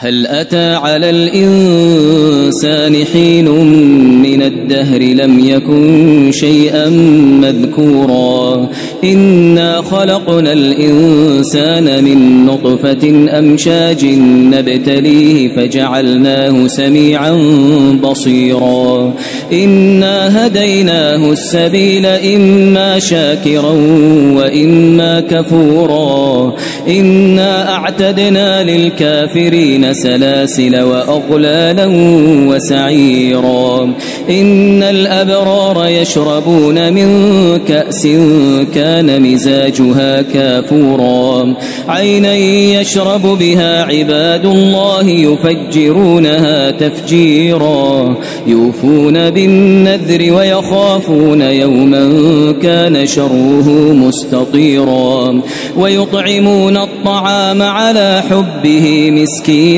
هل أتى على الإنسان حين من الدهر لم يكن شيئا مذكورا؟ إنا خلقنا الإنسان من نطفة أمشاج نبتليه فجعلناه سميعا بصيرا. إنا هديناه السبيل إما شاكرا وإما كفورا. إنا أعتدنا للكافرين سلاسل وأغلالا وسعيرا. إن الأبرار يشربون من كأس كان مزاجها كافورا. عينا يشرب بها عباد الله يفجرونها تفجيرا. يوفون بالنذر ويخافون يوما كان شره مستطيرا. ويطعمون الطعام على حبه مسكينا.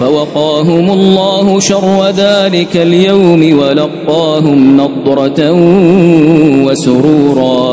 فوقاهم الله شر ذلك اليوم ولقاهم نضرة وسرورا.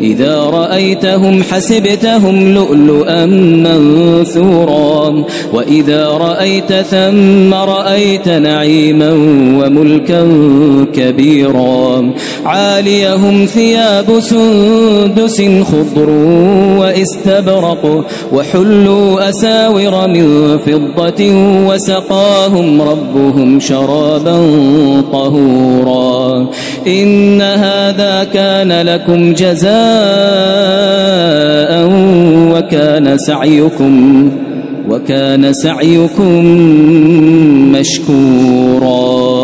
إذا رأيتهم حسبتهم لؤلؤا منثورا. وإذا رأيت ثم رأيت نعيما وملكا كبيرا. عاليهم ثياب سندس خضر وإستبرق وحلوا أساور من فضة وسقاهم ربهم شرابا طهورا. إن هذا كان لكم جزاء وكان سعيكم وكان سعيكم مشكورا.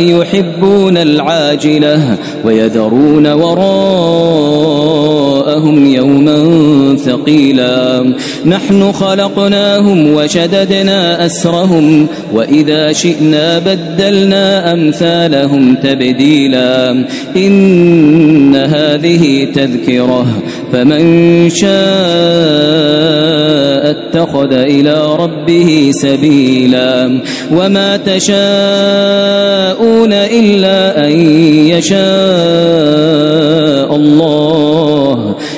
يحبون العاجلة ويذرون وراءهم يوما ثقيلا. نحن خلقناهم وشددنا أسرهم وإذا شئنا بدلنا أمثالهم تبديلا. إن هذه تذكرة فمن شاء اتخذ إلى ربه سبيلا. وما تشاءون إلا أن يشاء الله.